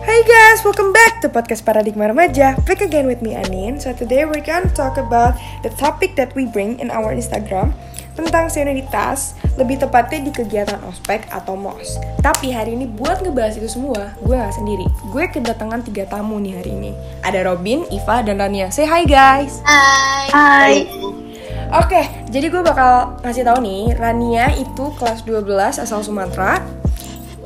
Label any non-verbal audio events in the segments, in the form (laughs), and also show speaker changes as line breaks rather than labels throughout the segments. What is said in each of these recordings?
Hi guys, welcome back to podcast Paradigma Remaja. Back again with me Anin. So today we're gonna talk about the topic that we bring in our Instagram tentang senioritas, lebih tepatnya di kegiatan ospek atau mos. Tapi hari ini buat ngebahas itu semua, gue gak sendiri. Gue kedatangan tiga tamu nih hari ini. Ada Robin, Iva, dan Rania. Say hi guys.
Hai.
Hai.
Oke, jadi gue bakal ngasih tahu nih, Rania itu kelas 12 asal Sumatera,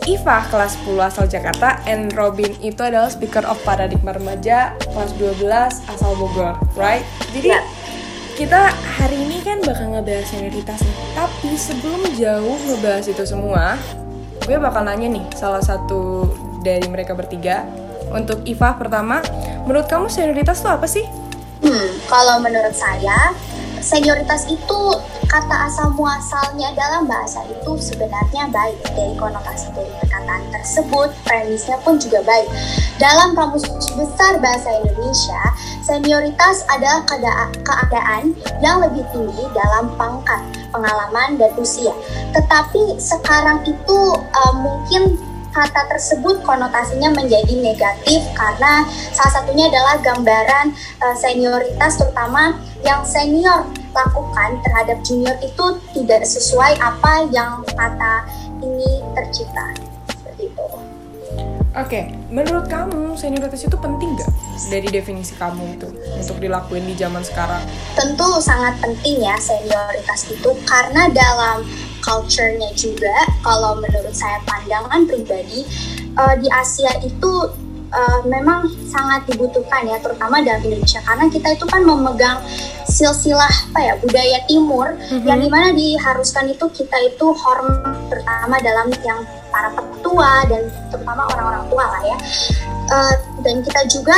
Iva kelas 10 asal Jakarta, and Robin itu adalah speaker of Paradigma Remaja kelas 12 asal Bogor, right? Jadi
Ya.
kita hari ini kan bakal ngebahas senioritas nih, tapi sebelum jauh ngebahas itu semua, gue bakal nanya nih salah satu dari mereka bertiga. Untuk Iva pertama, menurut kamu senioritas itu apa sih?
Hmm, kalau menurut saya, senioritas itu kata asal muasalnya dalam bahasa itu sebenarnya baik dari konotasi dari perkataan tersebut, premisnya pun juga baik. Dalam kamus besar bahasa Indonesia, senioritas adalah keada- keadaan yang lebih tinggi dalam pangkat, pengalaman, dan usia. Tetapi sekarang itu uh, mungkin kata tersebut konotasinya menjadi negatif karena salah satunya adalah gambaran uh, senioritas terutama yang senior lakukan terhadap junior itu tidak sesuai apa yang kata ini tercipta seperti itu.
Oke, menurut kamu senioritas itu penting gak dari definisi kamu itu untuk dilakuin di zaman sekarang?
Tentu sangat penting ya senioritas itu karena dalam culture-nya juga kalau menurut saya pandangan pribadi uh, di Asia itu uh, memang sangat dibutuhkan ya terutama dalam Indonesia. Karena kita itu kan memegang silsilah apa ya budaya timur yang di mana diharuskan itu kita itu hormat terutama dalam yang para petua dan terutama orang-orang tua lah ya. Uh, dan kita juga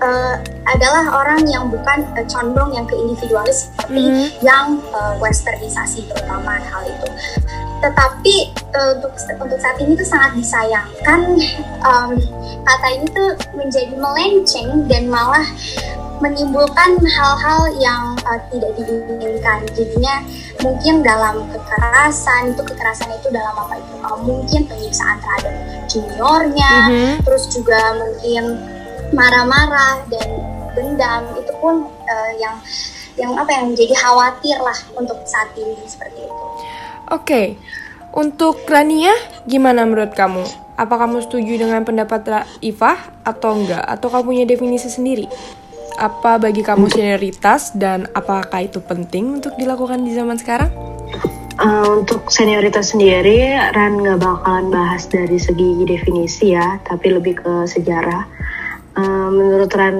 uh, adalah orang yang bukan uh, condong yang ke individualis seperti
Mhm.
yang uh, westernisasi terutama hal itu. Tetapi uh, untuk untuk saat ini tuh sangat disayangkan (laughs) um, kata ini tuh menjadi melenceng dan malah menimbulkan hal-hal yang uh, tidak diinginkan. Jadinya mungkin dalam kekerasan itu kekerasan itu dalam apa itu Uh, mungkin penyiksaan terhadap juniornya,
Mhm.
terus juga mungkin marah-marah dan dendam itu pun uh, yang yang apa yang menjadi khawatir lah untuk saat ini seperti itu.
Oke, untuk Rania gimana menurut kamu? Apa kamu setuju dengan pendapat Iva atau enggak? Atau kamu punya definisi sendiri? Apa bagi kamu senioritas dan apakah itu penting untuk dilakukan di zaman sekarang?
Eh, untuk senioritas sendiri, Ran nggak bakalan bahas dari segi definisi ya, tapi lebih ke sejarah. Eh, menurut Ran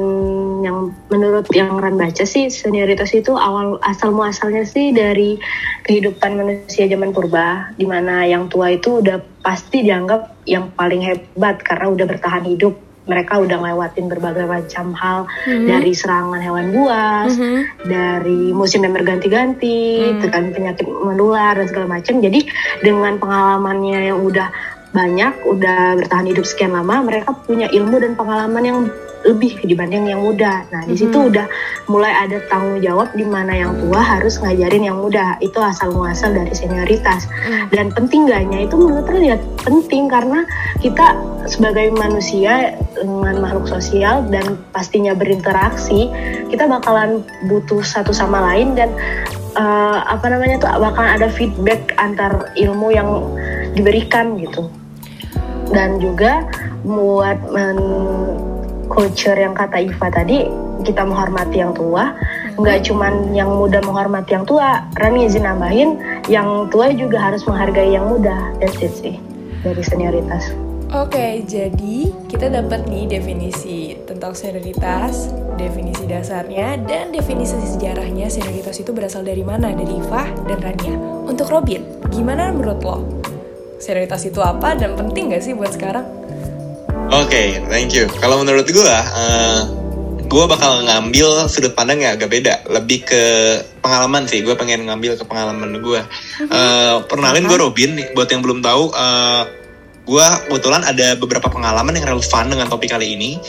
yang menurut yang Ran baca sih senioritas itu awal asal muasalnya sih dari kehidupan manusia zaman purba, di mana yang tua itu udah pasti dianggap yang paling hebat karena udah bertahan hidup. Mereka udah ngelewatin berbagai macam hal dari serangan hewan buas,
Mhm.
dari musim yang berganti-ganti,
Hmm.
tekan penyakit menular dan segala macam. Jadi dengan pengalamannya yang udah banyak, udah bertahan hidup sekian lama, mereka punya ilmu dan pengalaman yang lebih dibanding yang muda. Nah di situ
Mhm.
udah mulai ada tanggung jawab di mana yang tua harus ngajarin yang muda. Itu asal muasal dari senioritas.
Hmm.
Dan penting gaknya itu menurut Ran ya penting karena kita sebagai manusia dengan makhluk sosial dan pastinya berinteraksi, kita bakalan butuh satu sama lain dan eh, apa namanya tuh bakalan ada feedback antar ilmu yang diberikan gitu. Dan juga buat men- culture yang kata Iva tadi kita menghormati yang tua nggak cuman yang muda menghormati yang tua Rani izin nambahin yang tua juga harus menghargai yang muda that's it sih dari senioritas
Oke, jadi kita dapat nih definisi tentang senioritas, definisi dasarnya, dan definisi sejarahnya senioritas itu berasal dari mana? Dari Iva dan Rania. Untuk Robin, gimana menurut lo? Senioritas itu apa dan penting gak sih buat sekarang?
Oke, thank you. Kalau menurut gue, uh, gue bakal ngambil sudut pandang yang agak beda. Lebih ke pengalaman sih. Gue pengen ngambil ke pengalaman gue. Uh, pernalin gue Robin. nih. Buat yang belum tahu, uh, gue kebetulan ada beberapa pengalaman yang relevan dengan topik kali ini.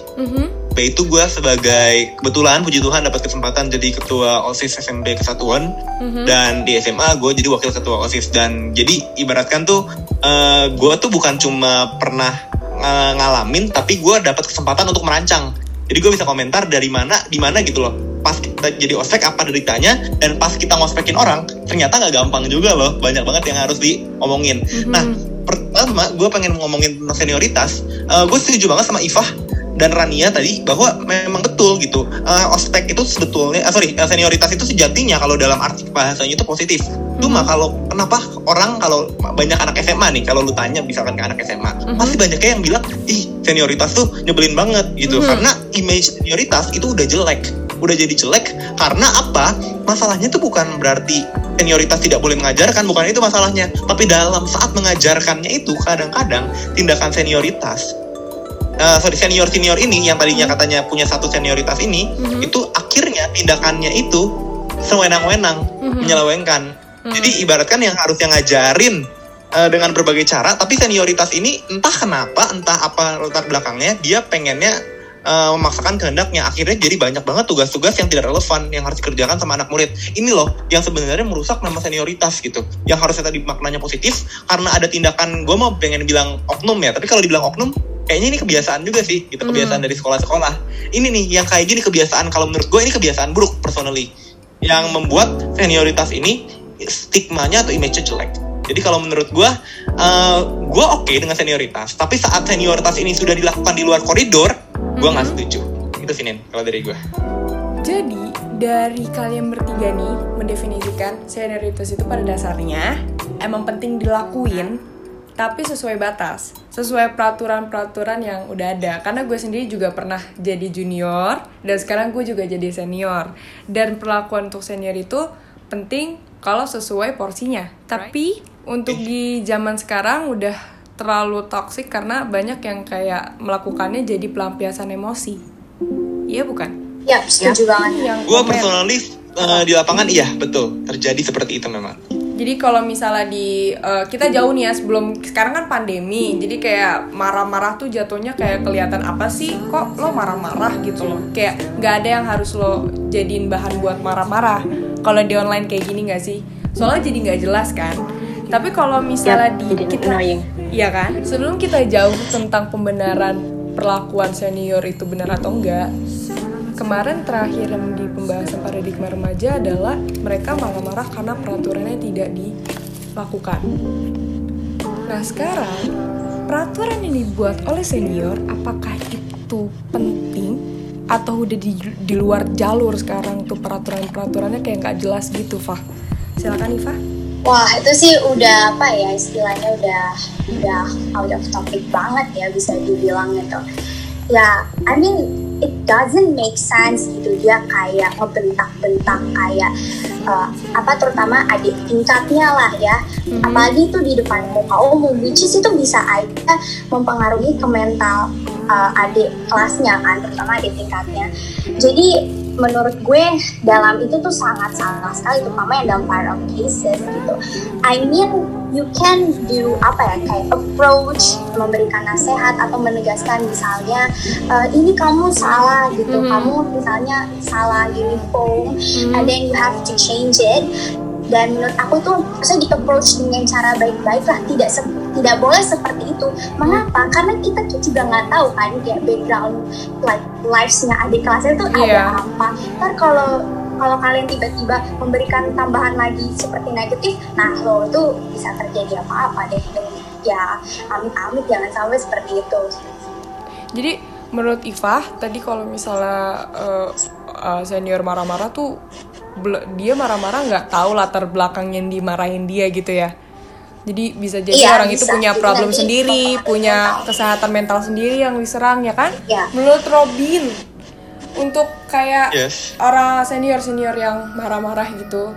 Mhm.
Yaitu gue sebagai kebetulan puji Tuhan dapat kesempatan jadi ketua OSIS SMP Kesatuan
Mhm.
dan di SMA gue jadi wakil ketua OSIS dan jadi ibaratkan tuh uh, gue tuh bukan cuma pernah uh, ngalamin tapi gue dapat kesempatan untuk merancang jadi gue bisa komentar dari mana di mana gitu loh pas kita jadi ospek apa deritanya dan pas kita ngospekin orang ternyata nggak gampang juga loh banyak banget yang harus diomongin mm-hmm. nah pertama gue pengen ngomongin tentang senioritas uh, gue setuju banget sama Ifah dan Rania tadi bahwa memang betul gitu uh, ospek itu sebetulnya uh, sorry uh, senioritas itu sejatinya kalau dalam arti bahasanya itu positif cuma hmm. kalau kenapa orang kalau banyak anak SMA nih kalau lu tanya misalkan ke anak SMA hmm. pasti banyaknya yang bilang ih senioritas tuh nyebelin banget gitu hmm. karena image senioritas itu udah jelek udah jadi jelek karena apa masalahnya tuh bukan berarti senioritas tidak boleh mengajarkan bukan itu masalahnya tapi dalam saat mengajarkannya itu kadang-kadang tindakan senioritas uh, sorry senior senior ini yang tadinya hmm. katanya punya satu senioritas ini mm-hmm. itu akhirnya tindakannya itu sewenang-wenang mm-hmm. menyelewengkan mm-hmm. jadi ibaratkan yang harusnya ngajarin uh, dengan berbagai cara tapi senioritas ini entah kenapa entah apa latar belakangnya dia pengennya uh, memaksakan kehendaknya akhirnya jadi banyak banget tugas-tugas yang tidak relevan yang harus dikerjakan sama anak murid ini loh yang sebenarnya merusak nama senioritas gitu yang harusnya tadi maknanya positif karena ada tindakan gue mau pengen bilang oknum ya tapi kalau dibilang oknum kayaknya ini kebiasaan juga sih gitu kebiasaan hmm. dari sekolah-sekolah. Ini nih yang kayak gini kebiasaan kalau menurut gue ini kebiasaan buruk personally. Yang membuat senioritas ini stigmanya atau image jelek. Jadi kalau menurut gue uh, gue oke okay dengan senioritas tapi saat senioritas ini sudah dilakukan di luar koridor gue nggak hmm. setuju. Itu sih kalau dari gue
jadi dari kalian bertiga nih mendefinisikan senioritas itu pada dasarnya emang penting dilakuin tapi sesuai batas, sesuai peraturan-peraturan yang udah ada. Karena gue sendiri juga pernah jadi junior dan sekarang gue juga jadi senior. Dan perlakuan untuk senior itu penting kalau sesuai porsinya. Tapi untuk di zaman sekarang udah terlalu toksik karena banyak yang kayak melakukannya jadi pelampiasan emosi. Iya bukan?
Ya, setuju banget.
Gue personally uh, di lapangan iya betul terjadi seperti itu memang
jadi kalau misalnya di uh, kita jauh nih ya sebelum sekarang kan pandemi jadi kayak marah-marah tuh jatuhnya kayak kelihatan apa sih? Kok lo marah-marah gitu loh? Kayak nggak ada yang harus lo jadiin bahan buat marah-marah. Kalau di online kayak gini nggak sih? Soalnya jadi nggak jelas kan? Tapi kalau misalnya di kita iya kan? Sebelum kita jauh tentang pembenaran perlakuan senior itu benar atau enggak kemarin terakhir yang di pembahasan paradigma remaja adalah mereka marah-marah karena peraturannya tidak dilakukan. Nah sekarang peraturan yang dibuat oleh senior apakah itu penting atau udah di, di luar jalur sekarang tuh peraturan-peraturannya kayak nggak jelas gitu, Fah? Silakan Iva.
Wah itu sih udah apa ya istilahnya udah udah out of topic banget ya bisa dibilang itu. Ya, I mean it doesn't make sense gitu. Dia kayak ngebentak-bentak kayak uh, apa terutama adik tingkatnya lah ya. Mm-hmm. apalagi itu di depan muka umum which is itu bisa aja mempengaruhi ke mental uh, adik kelasnya kan terutama adik tingkatnya. Jadi menurut gue dalam itu tuh sangat salah sekali terutama yang dalam viral cases gitu. I mean you can do apa ya kayak approach memberikan nasihat atau menegaskan misalnya uh, ini kamu salah gitu. Mm -hmm. kamu misalnya salah uniform mm -hmm. and then you have to change it. Dan menurut aku tuh saya di approach dengan cara baik-baik lah. Tidak tidak boleh seperti itu karena kita tuh juga nggak tahu kan kayak background like lives-nya adik kelasnya tuh yeah. ada apa. Ntar kalau kalau kalian tiba-tiba memberikan tambahan lagi seperti negatif nah lo itu bisa terjadi apa-apa deh. Ya amit-amit jangan sampai seperti itu.
Jadi menurut Iva tadi kalau misalnya uh, uh, senior marah-marah tuh dia marah-marah nggak tahu latar belakang yang dimarahin dia gitu ya jadi bisa jadi iya, orang bisa. itu punya problem sendiri, punya kesehatan mental sendiri yang diserang ya kan?
Ya.
Menurut Robin, untuk kayak yes. orang senior senior yang marah-marah gitu,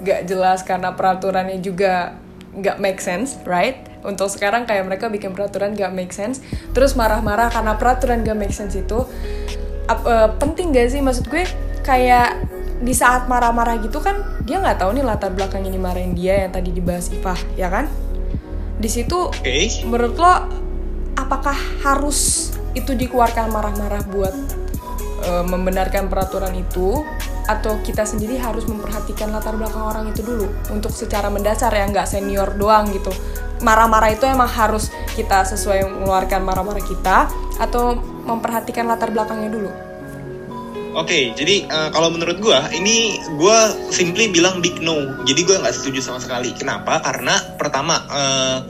gak jelas karena peraturannya juga gak make sense, right? Untuk sekarang kayak mereka bikin peraturan gak make sense, terus marah-marah karena peraturan gak make sense itu, uh, penting gak sih? Maksud gue kayak di saat marah-marah gitu kan dia nggak tahu nih latar belakang ini marahin dia yang tadi dibahas Ifah ya kan di situ okay. menurut lo apakah harus itu dikeluarkan marah-marah buat uh, membenarkan peraturan itu atau kita sendiri harus memperhatikan latar belakang orang itu dulu untuk secara mendasar ya nggak senior doang gitu marah-marah itu emang harus kita sesuai mengeluarkan marah-marah kita atau memperhatikan latar belakangnya dulu?
Oke, jadi uh, kalau menurut gue, ini gue simply bilang big no. Jadi gue nggak setuju sama sekali. Kenapa? Karena pertama, uh,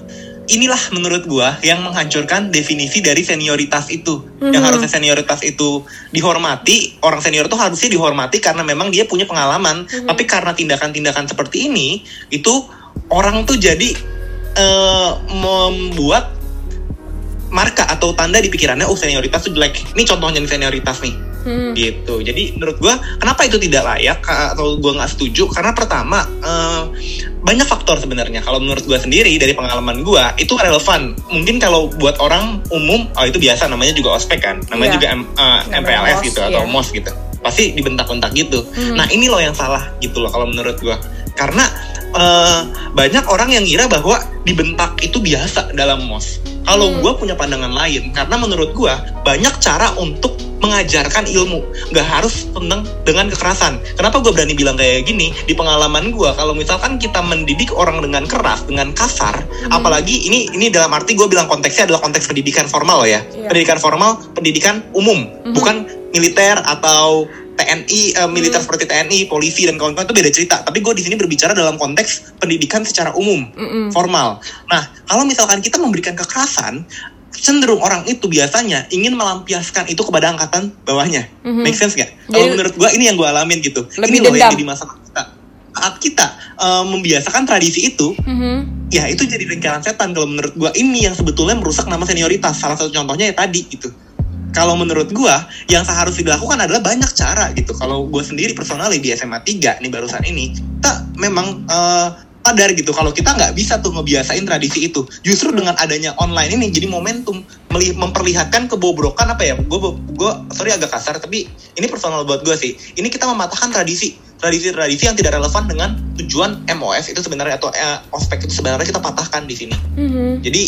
inilah menurut gue yang menghancurkan definisi dari senioritas itu. Mm-hmm. Yang mhm. harusnya senioritas itu dihormati, orang senior itu harusnya dihormati karena memang dia punya pengalaman. Mm-hmm. Tapi karena tindakan-tindakan seperti ini, itu orang tuh jadi uh, membuat marka atau tanda di pikirannya, oh senioritas itu jelek. Ini contohnya nih senioritas nih hmm. gitu. Jadi menurut gue kenapa itu tidak layak atau gue nggak setuju? Karena pertama uh, banyak faktor sebenarnya. Kalau menurut gue sendiri dari pengalaman gue itu relevan. Mungkin kalau buat orang umum oh itu biasa. Namanya juga ospek kan? Namanya yeah. juga M, uh, eh, MPLS gitu yeah. atau MOS gitu. Pasti dibentak-bentak gitu. Hmm. nah ini loh yang salah gitu loh kalau menurut gue karena uh, banyak orang yang ngira bahwa dibentak itu biasa dalam mos. Kalau hmm. gue punya pandangan lain, karena menurut gue banyak cara untuk mengajarkan ilmu, nggak harus tentang dengan kekerasan. Kenapa gue berani bilang kayak gini? Di pengalaman gue, kalau misalkan kita mendidik orang dengan keras, dengan kasar, hmm. apalagi ini ini dalam arti gue bilang konteksnya adalah konteks pendidikan formal ya, yeah. pendidikan formal, pendidikan umum, hmm. bukan militer atau TNI uh, eh, militer hmm. seperti TNI, polisi dan kawan-kawan itu beda cerita. Tapi gue di sini berbicara dalam konteks pendidikan secara umum, mm formal. Nah, kalau misalkan kita memberikan kekerasan, cenderung orang itu biasanya ingin melampiaskan itu kepada angkatan bawahnya. Mm-hmm. Make sense gak? Kalau menurut gue ini yang gue alamin gitu.
Lebih
ini loh yang jadi masalah kita. Saat kita uh, membiasakan tradisi itu, mm-hmm. ya itu jadi lingkaran setan. Kalau menurut gue ini yang sebetulnya merusak nama senioritas. Salah satu contohnya ya tadi gitu kalau menurut gue yang seharusnya dilakukan adalah banyak cara gitu. Kalau gue sendiri personal di SMA 3 nih barusan ini kita memang uh, sadar gitu kalau kita nggak bisa tuh ngebiasain tradisi itu. Justru dengan adanya online ini jadi momentum memperlihatkan kebobrokan apa ya? Gue gue sorry agak kasar tapi ini personal buat gue sih. Ini kita mematahkan tradisi tradisi-tradisi yang tidak relevan dengan tujuan MOS itu sebenarnya atau eh, ospek itu sebenarnya kita patahkan di sini. Mm -hmm. jadi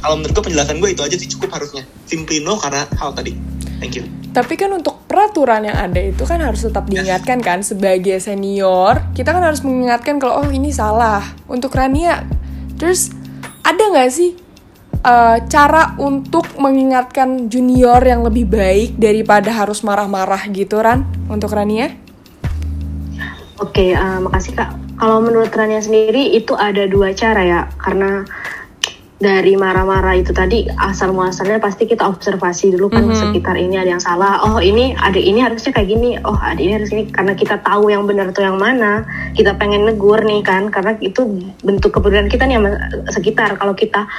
kalau menurut gue penjelasan gue itu aja sih cukup harusnya. Simply no karena hal tadi. Thank you.
Tapi kan untuk peraturan yang ada itu kan harus tetap diingatkan kan sebagai senior kita kan harus mengingatkan kalau oh ini salah. Untuk Rania terus ada nggak sih uh, cara untuk mengingatkan junior yang lebih baik daripada harus marah-marah gitu Ran? Untuk Rania?
Oke, okay, uh, eh, makasih kak. Kalau menurut Rania sendiri itu ada dua cara ya, karena dari marah-marah itu tadi asal muasalnya pasti kita observasi dulu kan mm -hmm. sekitar ini ada yang salah oh ini ada ini harusnya kayak gini oh ada ini harus ini karena kita tahu yang benar tuh yang mana kita pengen negur nih kan karena itu bentuk kepedulian kita nih sama sekitar kalau kita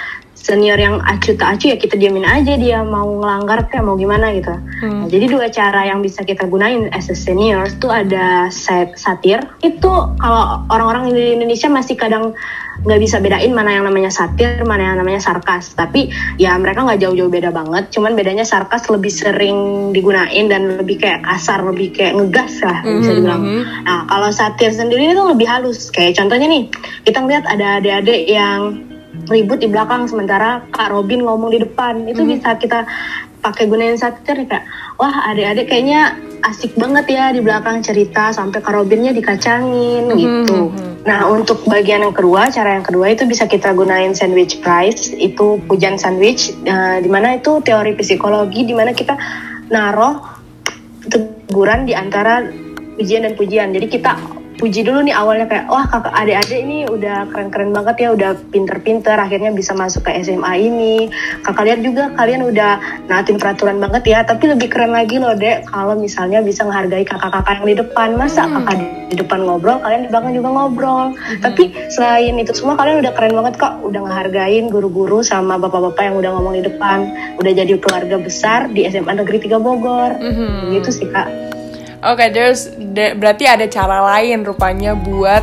senior yang acu tak acu ya kita diamin aja dia mau ngelanggar kayak mau gimana gitu hmm. nah, jadi dua cara yang bisa kita gunain as a senior itu ada satir itu kalau orang-orang di Indonesia masih kadang nggak bisa bedain mana yang namanya satir, mana yang namanya sarkas. Tapi ya mereka nggak jauh-jauh beda banget. Cuman bedanya sarkas lebih sering digunain dan lebih kayak kasar, lebih kayak ngegas lah mm-hmm. bisa dibilang. Nah kalau satir sendiri itu lebih halus. Kayak contohnya nih, kita ngeliat ada adik-adik yang ribut di belakang sementara Kak Robin ngomong di depan. Itu mm-hmm. bisa kita pakai gunain satir kayak wah adik-adik kayaknya asik banget ya di belakang cerita sampai Kak Robinnya dikacangin mm-hmm. gitu. Mm-hmm. Nah, untuk bagian yang kedua, cara yang kedua itu bisa kita gunain sandwich price, itu pujian sandwich, uh, di mana itu teori psikologi, di mana kita naruh teguran di antara pujian dan pujian. Jadi kita puji dulu nih awalnya kayak wah kakak adik-adik ini udah keren-keren banget ya udah pinter-pinter akhirnya bisa masuk ke SMA ini kakak lihat juga kalian udah naatin peraturan banget ya tapi lebih keren lagi loh dek kalau misalnya bisa menghargai kakak-kakak yang di depan masa hmm. kakak di depan ngobrol kalian di belakang juga ngobrol hmm. tapi selain itu semua kalian udah keren banget kok udah ngehargain guru-guru sama bapak-bapak yang udah ngomong di depan udah jadi keluarga besar di SMA Negeri 3 Bogor hmm. gitu sih kak
Oke, okay, there's berarti ada cara lain rupanya buat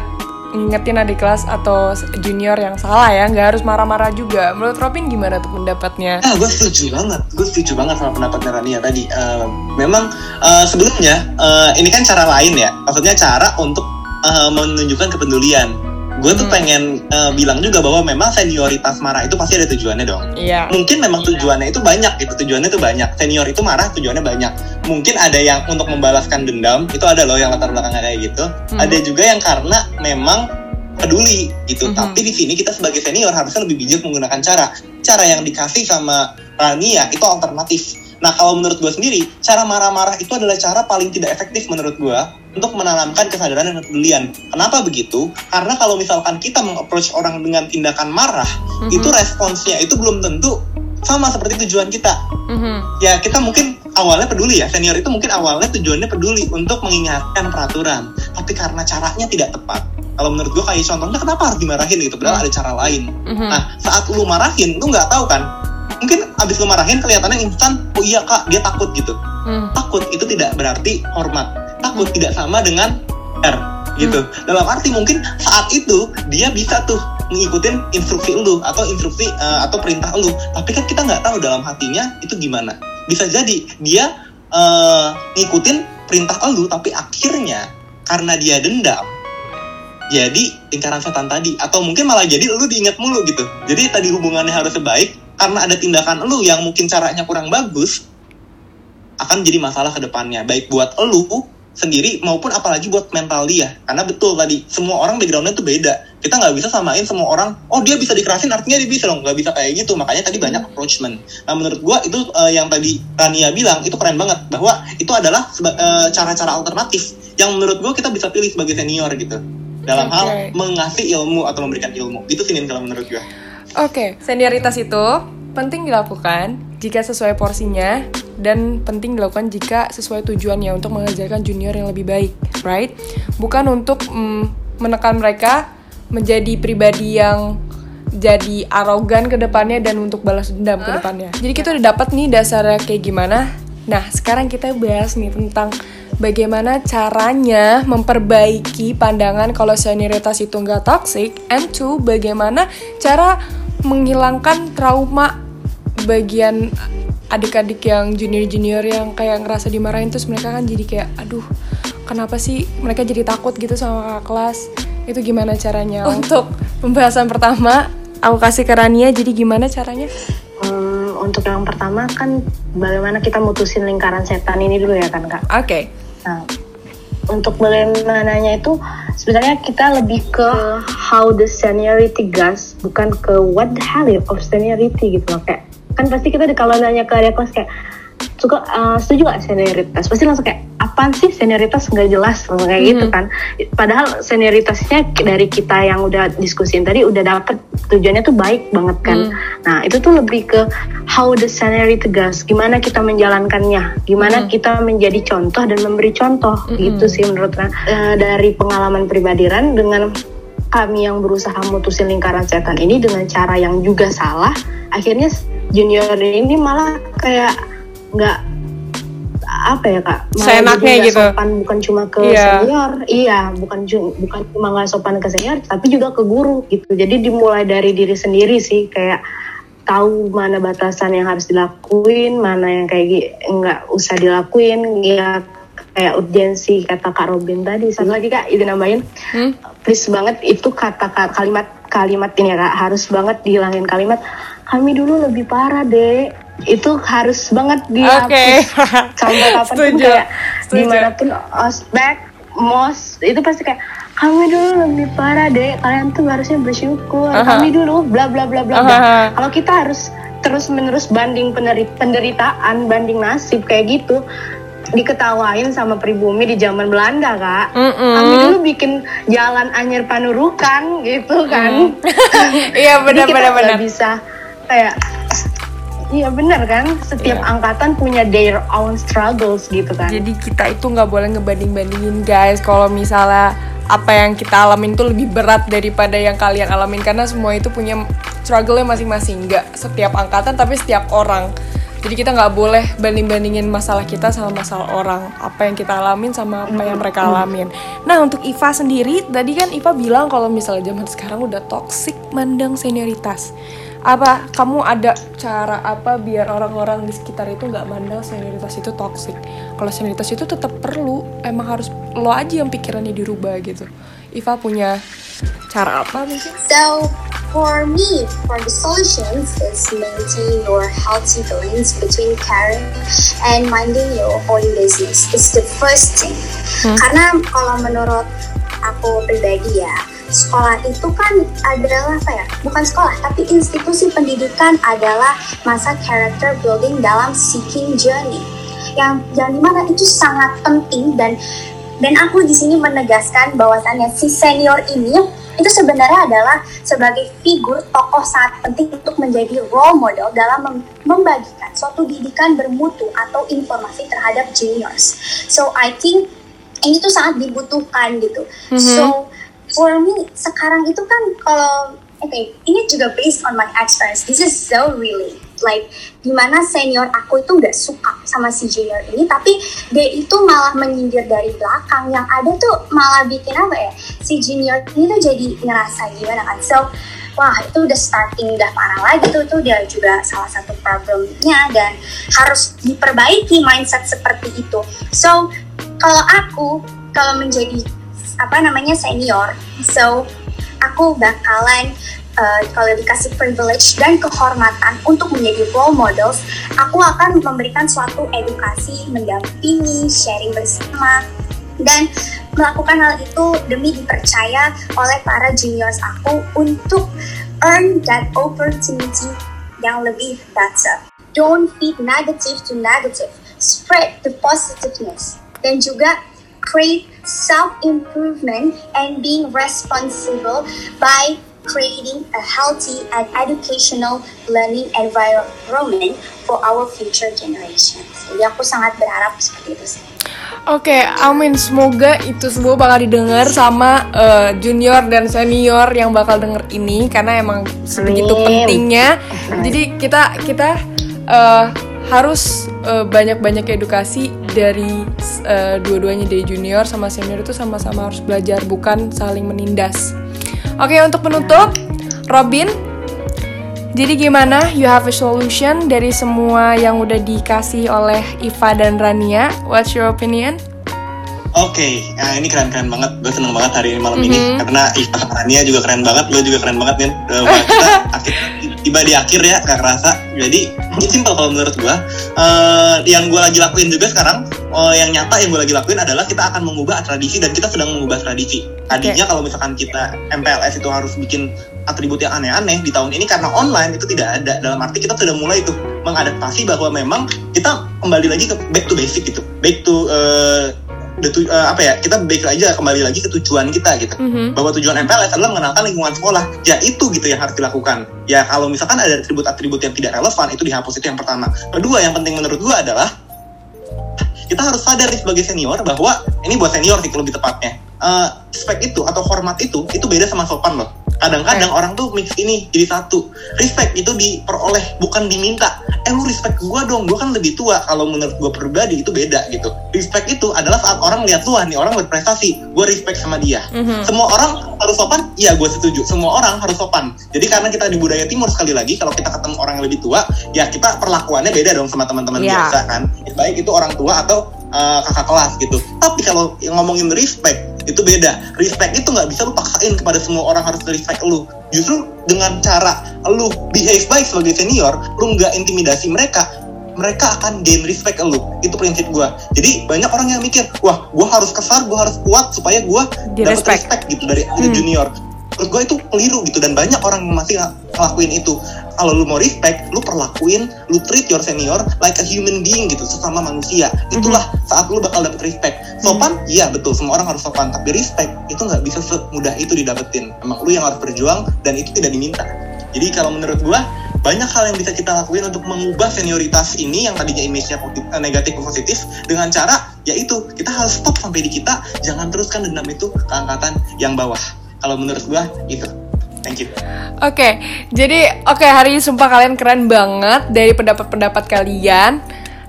ngingetin adik kelas atau junior yang salah ya, nggak harus marah-marah juga. Menurut Robin gimana tuh pendapatnya?
Ah, gue setuju banget, gue setuju banget sama pendapatnya Rania tadi. Uh, memang uh, sebelumnya uh, ini kan cara lain ya, maksudnya cara untuk uh, menunjukkan kepedulian gue tuh hmm. pengen uh, bilang juga bahwa memang senioritas marah itu pasti ada tujuannya dong.
Iya.
Mungkin memang tujuannya itu banyak gitu, tujuannya itu banyak. Senior itu marah tujuannya banyak. Mungkin ada yang untuk membalaskan dendam, itu ada loh yang latar belakangnya kayak gitu. Hmm. Ada juga yang karena memang peduli gitu.
Mhm.
Tapi di sini kita sebagai senior harusnya lebih bijak menggunakan cara. Cara yang dikasih sama Rania itu alternatif. Nah kalau menurut gue sendiri, cara marah-marah itu adalah cara paling tidak efektif menurut gue untuk menanamkan kesadaran dan kepedulian. Kenapa begitu? Karena kalau misalkan kita mengapproach orang dengan tindakan marah,
Mhm.
itu responsnya itu belum tentu sama seperti tujuan kita.
Mhm.
Ya kita mungkin awalnya peduli ya, senior itu mungkin awalnya tujuannya peduli untuk mengingatkan peraturan, tapi karena caranya tidak tepat. Kalau menurut gue kayak contohnya kenapa harus dimarahin gitu, padahal ada cara lain.
Mhm.
Nah saat lu marahin, lu nggak tahu kan? Mungkin abis lu marahin kelihatannya instan, oh iya kak dia takut gitu.
Mhm.
Takut itu tidak berarti hormat. Takut tidak sama dengan R gitu. Dalam arti mungkin saat itu dia bisa tuh ngikutin instruksi lu atau instruksi eh, atau perintah lu. Tapi kan kita nggak tahu dalam hatinya itu gimana. Bisa jadi dia eh, ngikutin perintah lu tapi akhirnya karena dia dendam jadi lingkaran setan tadi atau mungkin malah jadi lu diingat mulu gitu. Jadi tadi hubungannya harus baik karena ada tindakan lu yang mungkin caranya kurang bagus akan jadi masalah ke depannya. Baik buat lu sendiri maupun apalagi buat mental dia. Karena betul tadi semua orang backgroundnya tuh beda. Kita nggak bisa samain semua orang oh dia bisa dikerasin artinya dia bisa dong. Nggak bisa kayak gitu. Makanya tadi banyak approachment. Nah menurut gua itu eh, yang tadi Rania bilang itu keren banget. Bahwa itu adalah eh, cara-cara alternatif yang menurut gua kita bisa pilih sebagai senior gitu. Dalam hal
Oke.
mengasih ilmu atau memberikan ilmu. Itu sih kalau menurut gua
Oke, senioritas itu penting dilakukan jika sesuai porsinya dan penting dilakukan jika sesuai tujuannya untuk mengajarkan junior yang lebih baik, right? Bukan untuk mm, menekan mereka menjadi pribadi yang jadi arogan ke depannya dan untuk balas dendam ke depannya. Jadi kita udah dapat nih dasarnya kayak gimana. Nah, sekarang kita bahas nih tentang bagaimana caranya memperbaiki pandangan kalau senioritas itu nggak toxic? And two bagaimana cara menghilangkan trauma bagian adik-adik yang junior-junior yang kayak ngerasa dimarahin terus mereka kan jadi kayak aduh kenapa sih mereka jadi takut gitu sama kakak kelas? Itu gimana caranya? (laughs) Untuk pembahasan pertama aku kasih ke Rania. Jadi gimana caranya?
Untuk yang pertama kan bagaimana kita mutusin lingkaran setan ini dulu ya kan kak.
oke
Nah, untuk bagaimananya itu sebenarnya kita lebih ke how the seniority goes, bukan ke what the hell of seniority gitu loh kayak kan pasti kita kalau nanya ke adik kelas kayak suka uh, setuju gak senioritas? Pasti langsung kayak apaan sih senioritas nggak jelas kayak gitu kan. Padahal senioritasnya dari kita yang udah diskusin tadi udah dapet tujuannya tuh baik banget kan. Nah itu tuh lebih ke how the seniority goes gimana kita menjalankannya gimana kita menjadi contoh dan memberi contoh gitu sih menurut. Eh, dari pengalaman pribadi Ran dengan kami yang berusaha mutusin lingkaran setan ini dengan cara yang juga salah akhirnya junior ini malah kayak nggak apa ya kak? Malah
Seenaknya gitu.
sopan bukan cuma ke
Iya.
senior iya bukan bukan cuma nggak sopan ke senior tapi juga ke guru gitu. Jadi dimulai dari diri sendiri sih kayak tahu mana batasan yang harus dilakuin mana yang kayak nggak usah dilakuin. Ya kayak urgensi kata kak Robin tadi. Satu lagi kak izin nambahin.
Hmm?
please banget itu kata ka- kalimat kalimat ini ya kak. Harus banget dihilangin kalimat kami dulu lebih parah deh itu harus banget dihapus
Oke.
sampai (laughs) kapan pun
Setuju.
kayak
Setuju.
di mana pun ospek mos itu pasti kayak kami dulu lebih parah deh kalian tuh harusnya bersyukur
Aha.
kami dulu bla bla bla bla bla
Aha.
kalau kita harus terus menerus banding penderitaan banding nasib kayak gitu diketawain sama pribumi di zaman Belanda kak
Mm-mm.
kami dulu bikin jalan Anyer Panurukan gitu kan (laughs)
iya
Jadi kita
benar-benar
nggak bisa kayak iya benar kan setiap
Iya.
angkatan punya their own struggles gitu kan
Jadi kita itu nggak boleh ngebanding-bandingin guys. Kalau misalnya apa yang kita alamin itu lebih berat daripada yang kalian alamin karena semua itu punya struggle-nya masing-masing. Nggak setiap angkatan tapi setiap orang. Jadi kita nggak boleh banding-bandingin masalah kita sama masalah orang. Apa yang kita alamin sama apa yang mereka alamin. Nah untuk Iva sendiri, tadi kan Iva bilang kalau misalnya zaman sekarang udah toxic mandang senioritas. Apa kamu ada cara apa biar orang-orang di sekitar itu nggak mandang senioritas itu toxic? Kalau senioritas itu tetap perlu, emang harus lo aja yang pikirannya dirubah gitu. Iva punya cara apa mungkin?
So for me, for the solutions is maintain your healthy balance between caring and minding your own business. It's the first thing. Karena kalau menurut aku pribadi ya, sekolah itu kan adalah apa ya? Bukan sekolah, tapi institusi pendidikan adalah masa character building dalam seeking journey. Yang yang di mana itu sangat penting dan dan aku di sini menegaskan bahwasannya si senior ini itu sebenarnya adalah sebagai figur tokoh sangat penting untuk menjadi role model dalam membagikan suatu didikan bermutu atau informasi terhadap juniors. So I think ini tuh sangat dibutuhkan gitu. Mm -hmm. So for me sekarang itu kan kalau okay, ini juga based on my experience. This is so really like di mana senior aku itu nggak suka sama si junior ini tapi dia itu malah menyindir dari belakang. Yang ada tuh malah bikin apa ya si junior ini tuh jadi ngerasa gimana kan. So wah itu udah starting udah parah lagi tuh tuh dia juga salah satu problemnya dan harus diperbaiki mindset seperti itu. So kalau aku kalau menjadi apa namanya senior so aku bakalan uh, kalau dikasih privilege dan kehormatan untuk menjadi role models, aku akan memberikan suatu edukasi, mendampingi, sharing bersama, dan melakukan hal itu demi dipercaya oleh para juniors aku untuk earn that opportunity yang lebih better. Don't feed negative to negative, spread the positiveness. Dan juga create self-improvement and being responsible by creating a healthy and educational learning environment for our future generations. Jadi aku sangat berharap seperti itu sih.
Oke, okay, amin. Semoga itu semua bakal didengar sama uh, junior dan senior yang bakal denger ini karena emang sebegitu pentingnya. Jadi kita kita uh, harus uh, banyak-banyak edukasi dari uh, dua-duanya dari junior sama senior itu sama-sama harus belajar bukan saling menindas. Oke untuk penutup, Robin, jadi gimana you have a solution dari semua yang udah dikasih oleh Iva dan Rania? What's your opinion?
Oke, okay, nah ini keren-keren banget. Gue seneng banget hari ini malam mm -hmm. ini mm-hmm. karena Iva sama Rania juga keren banget. Lo juga keren banget kan. (laughs) kita akhir, tiba di akhir ya, gak kerasa. Jadi ini simpel kalau menurut gue. Uh, yang gue lagi lakuin juga sekarang, uh, yang nyata yang gue lagi lakuin adalah kita akan mengubah tradisi dan kita sedang mengubah tradisi. Tadinya okay. kalau misalkan kita MPLS itu harus bikin atribut yang aneh-aneh di tahun ini karena online itu tidak ada. Dalam arti kita sudah mulai itu mengadaptasi bahwa memang kita kembali lagi ke back to basic gitu, back to uh, tu, uh, apa ya kita baik aja kembali lagi ke tujuan kita gitu. Mm-hmm. bahwa tujuan MPLS adalah mengenalkan lingkungan sekolah. Ya itu gitu yang harus dilakukan. Ya kalau misalkan ada atribut-atribut yang tidak relevan itu dihapus itu yang pertama. Kedua yang penting menurut gua adalah kita harus sadar sebagai senior bahwa ini buat senior sih lebih tepatnya. Uh, spek itu atau format itu itu beda sama sopan loh kadang-kadang okay. orang tuh mix ini jadi satu. Respect itu diperoleh bukan diminta. Eh lu respect gue dong. Gue kan lebih tua. Kalau menurut gue pribadi itu beda gitu. Respect itu adalah saat orang lihat tua nih orang berprestasi. Gue respect sama dia. Mm-hmm. semua orang harus sopan? Iya gue setuju. Semua orang harus sopan. Jadi karena kita di budaya timur sekali lagi kalau kita ketemu orang yang lebih tua ya kita perlakuannya beda dong sama teman-teman yeah. biasa kan? Baik itu orang tua atau uh, kakak kelas gitu. Tapi kalau ngomongin respect itu beda. Respect itu nggak bisa lu paksain kepada semua orang harus respect lu. Justru dengan cara lu behave baik sebagai senior lu nggak intimidasi mereka mereka akan gain respect lu. Itu prinsip gue jadi banyak orang yang mikir wah gue harus kesar gue harus kuat supaya gue dapat respect. gitu dari hmm. junior. Menurut gue itu keliru gitu dan banyak orang yang masih ngelakuin itu. Kalau lu mau respect lu perlakuin lu treat your senior like a human being gitu sesama manusia. Itulah mm-hmm. saat lu bakal dapet respect sopan? Iya betul. Semua orang harus sopan. Tapi respect itu nggak bisa semudah itu didapetin. Emang lu yang harus berjuang dan itu tidak diminta. Jadi kalau menurut gue banyak hal yang bisa kita lakuin untuk mengubah senioritas ini yang tadinya image-nya eh, negatif ke positif dengan cara yaitu kita harus stop sampai di kita jangan teruskan dendam itu ke angkatan yang bawah. Kalau menurut gua itu. Thank you.
Oke, okay, jadi oke okay, hari ini sumpah kalian keren banget dari pendapat-pendapat kalian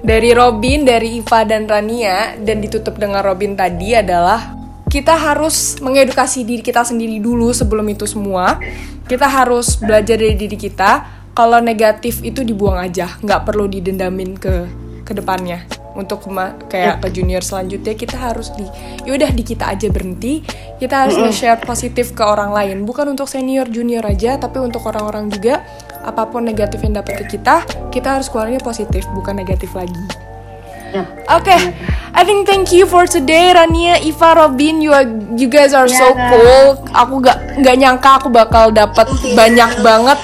dari Robin, dari Iva dan Rania dan ditutup dengan Robin tadi adalah kita harus mengedukasi diri kita sendiri dulu sebelum itu semua. Kita harus belajar dari diri kita. Kalau negatif itu dibuang aja, nggak perlu didendamin ke ke depannya untuk kayak ke junior selanjutnya kita harus di yaudah di kita aja berhenti kita harus nge-share positif ke orang lain bukan untuk senior junior aja tapi untuk orang-orang juga apa pun negatif yang dapat ke kita kita harus keluarnya positif bukan negatif lagi
Ya.
Okay, I think thank you for today, Rania, Iva, Robin. You are, you guys are so
Yeah.
cool. Aku gak nggak nyangka aku bakal dapat banyak banget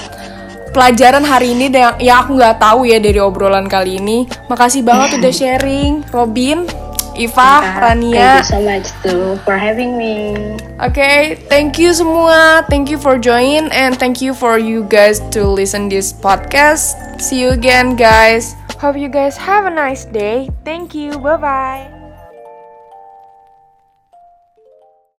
pelajaran hari ini yang, yang aku nggak tahu ya dari obrolan kali ini. Makasih banget udah sharing, Robin, Iva, Rania.
Thank you so much too for having me.
Oke, thank you semua. Thank you for join and thank you for you guys to listen this podcast. See you again, guys. Hope you guys have a nice day. Thank you. Bye bye.